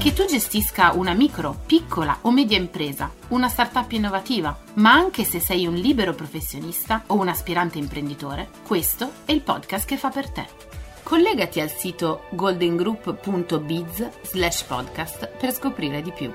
Che tu gestisca una micro, piccola o media impresa, una startup innovativa, ma anche se sei un libero professionista o un aspirante imprenditore, questo è il podcast che fa per te. Collegati al sito goldengroup.biz slash podcast per scoprire di più.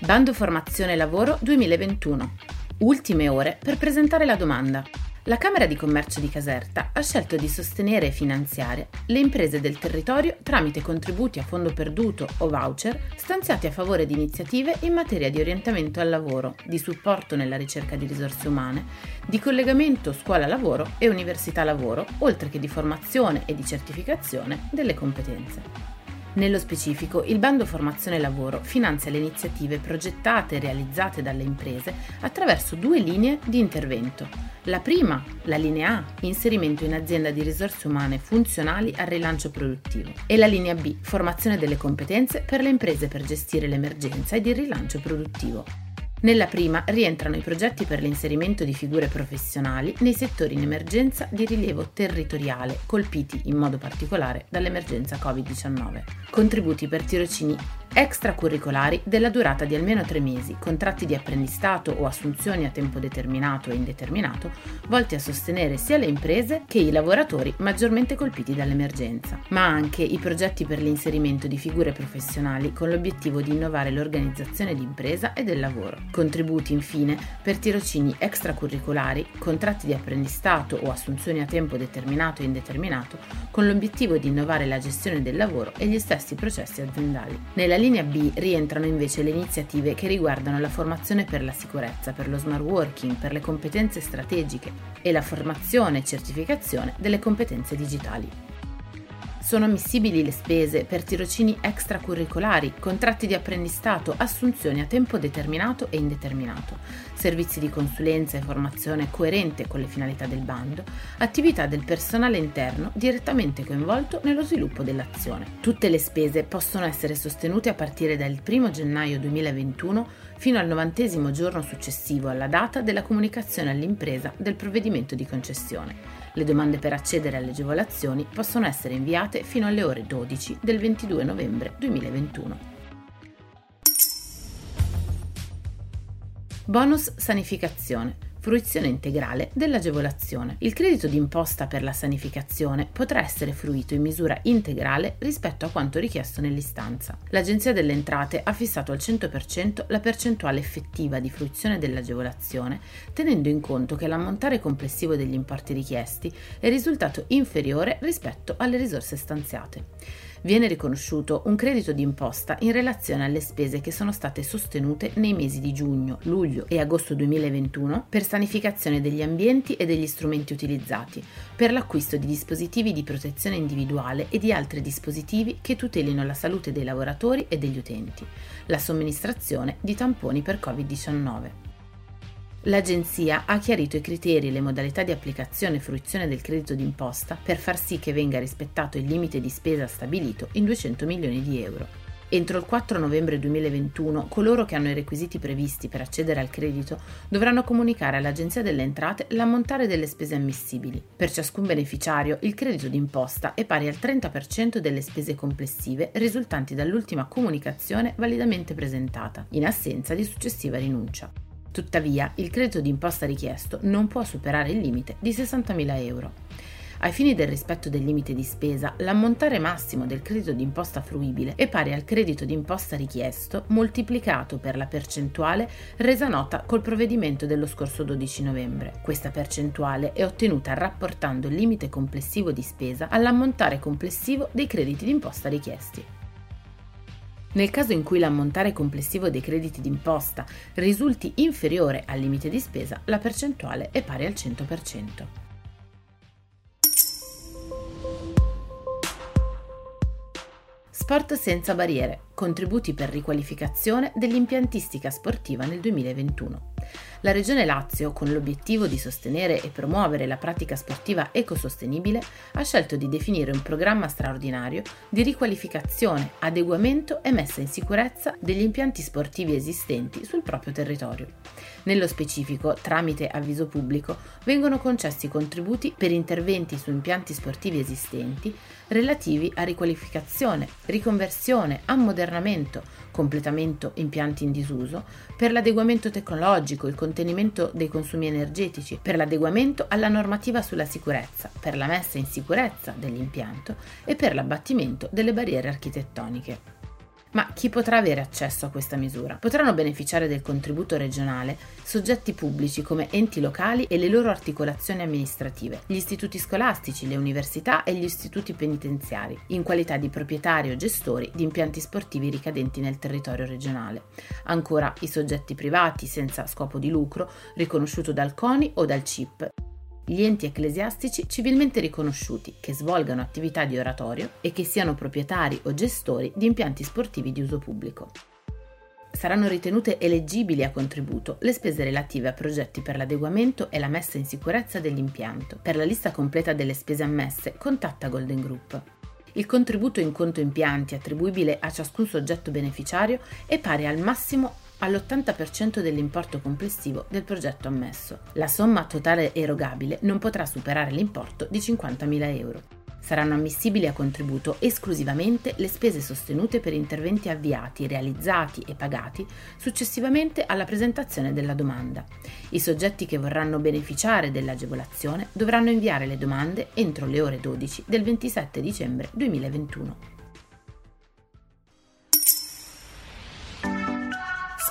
Bando Formazione Lavoro 2021. Ultime ore per presentare la domanda. La Camera di Commercio di Caserta ha scelto di sostenere e finanziare le imprese del territorio tramite contributi a fondo perduto o voucher stanziati a favore di iniziative in materia di orientamento al lavoro, di supporto nella ricerca di risorse umane, di collegamento scuola-lavoro e università-lavoro, oltre che di formazione e di certificazione delle competenze. Nello specifico, il bando Formazione Lavoro finanzia le iniziative progettate e realizzate dalle imprese attraverso due linee di intervento. La prima, la linea A, inserimento in azienda di risorse umane funzionali al rilancio produttivo, e la linea B, formazione delle competenze per le imprese per gestire l'emergenza ed il rilancio produttivo. Nella prima rientrano i progetti per l'inserimento di figure professionali nei settori in emergenza di rilievo territoriale, colpiti in modo particolare dall'emergenza Covid-19. Contributi per tirocini extracurricolari della durata di almeno tre mesi, contratti di apprendistato o assunzioni a tempo determinato e indeterminato, volti a sostenere sia le imprese che i lavoratori maggiormente colpiti dall'emergenza, ma anche i progetti per l'inserimento di figure professionali con l'obiettivo di innovare l'organizzazione di impresa e del lavoro. Contributi infine per tirocini extracurricolari, contratti di apprendistato o assunzioni a tempo determinato e indeterminato con l'obiettivo di innovare la gestione del lavoro e gli stessi processi aziendali. Nella linea B rientrano invece le iniziative che riguardano la formazione per la sicurezza, per lo smart working, per le competenze strategiche e la formazione e certificazione delle competenze digitali. Sono ammissibili le spese per tirocini extracurricolari, contratti di apprendistato, assunzioni a tempo determinato e indeterminato, servizi di consulenza e formazione coerente con le finalità del bando, attività del personale interno direttamente coinvolto nello sviluppo dell'azione. Tutte le spese possono essere sostenute a partire dal 1 gennaio 2021 fino al novantesimo giorno successivo alla data della comunicazione all'impresa del provvedimento di concessione. Le domande per accedere alle agevolazioni possono essere inviate fino alle ore 12 del 22 novembre 2021. Bonus sanificazione fruizione integrale dell'agevolazione. Il credito d'imposta per la sanificazione potrà essere fruito in misura integrale rispetto a quanto richiesto nell'istanza. L'Agenzia delle Entrate ha fissato al 100% la percentuale effettiva di fruizione dell'agevolazione, tenendo in conto che l'ammontare complessivo degli importi richiesti è risultato inferiore rispetto alle risorse stanziate viene riconosciuto un credito d'imposta in relazione alle spese che sono state sostenute nei mesi di giugno, luglio e agosto 2021 per sanificazione degli ambienti e degli strumenti utilizzati, per l'acquisto di dispositivi di protezione individuale e di altri dispositivi che tutelino la salute dei lavoratori e degli utenti, la somministrazione di tamponi per Covid-19. L'Agenzia ha chiarito i criteri e le modalità di applicazione e fruizione del credito d'imposta per far sì che venga rispettato il limite di spesa stabilito in 200 milioni di euro. Entro il 4 novembre 2021 coloro che hanno i requisiti previsti per accedere al credito dovranno comunicare all'Agenzia delle Entrate l'ammontare delle spese ammissibili. Per ciascun beneficiario il credito d'imposta è pari al 30% delle spese complessive risultanti dall'ultima comunicazione validamente presentata, in assenza di successiva rinuncia. Tuttavia, il credito d'imposta richiesto non può superare il limite di 60.000 euro. Ai fini del rispetto del limite di spesa, l'ammontare massimo del credito d'imposta fruibile è pari al credito d'imposta richiesto moltiplicato per la percentuale resa nota col provvedimento dello scorso 12 novembre. Questa percentuale è ottenuta rapportando il limite complessivo di spesa all'ammontare complessivo dei crediti d'imposta richiesti. Nel caso in cui l'ammontare complessivo dei crediti d'imposta risulti inferiore al limite di spesa, la percentuale è pari al 100%. Sport senza barriere, contributi per riqualificazione dell'impiantistica sportiva nel 2021. La Regione Lazio, con l'obiettivo di sostenere e promuovere la pratica sportiva ecosostenibile, ha scelto di definire un programma straordinario di riqualificazione, adeguamento e messa in sicurezza degli impianti sportivi esistenti sul proprio territorio. Nello specifico, tramite avviso pubblico, vengono concessi contributi per interventi su impianti sportivi esistenti relativi a riqualificazione, riconversione, ammodernamento, completamento impianti in disuso, per l'adeguamento tecnologico, il contenimento dei consumi energetici, per l'adeguamento alla normativa sulla sicurezza, per la messa in sicurezza dell'impianto e per l'abbattimento delle barriere architettoniche. Ma chi potrà avere accesso a questa misura? Potranno beneficiare del contributo regionale soggetti pubblici come enti locali e le loro articolazioni amministrative, gli istituti scolastici, le università e gli istituti penitenziari, in qualità di proprietari o gestori di impianti sportivi ricadenti nel territorio regionale. Ancora i soggetti privati senza scopo di lucro, riconosciuto dal CONI o dal CIP, gli enti ecclesiastici civilmente riconosciuti che svolgano attività di oratorio e che siano proprietari o gestori di impianti sportivi di uso pubblico. Saranno ritenute eleggibili a contributo le spese relative a progetti per l'adeguamento e la messa in sicurezza dell'impianto. Per la lista completa delle spese ammesse, contatta Golden Group. Il contributo in conto impianti attribuibile a ciascun soggetto beneficiario è pari al massimo all'80% dell'importo complessivo del progetto ammesso. La somma totale erogabile non potrà superare l'importo di 50.000 euro. Saranno ammissibili a contributo esclusivamente le spese sostenute per interventi avviati, realizzati e pagati successivamente alla presentazione della domanda. I soggetti che vorranno beneficiare dell'agevolazione dovranno inviare le domande entro le ore 12 del 27 dicembre 2021.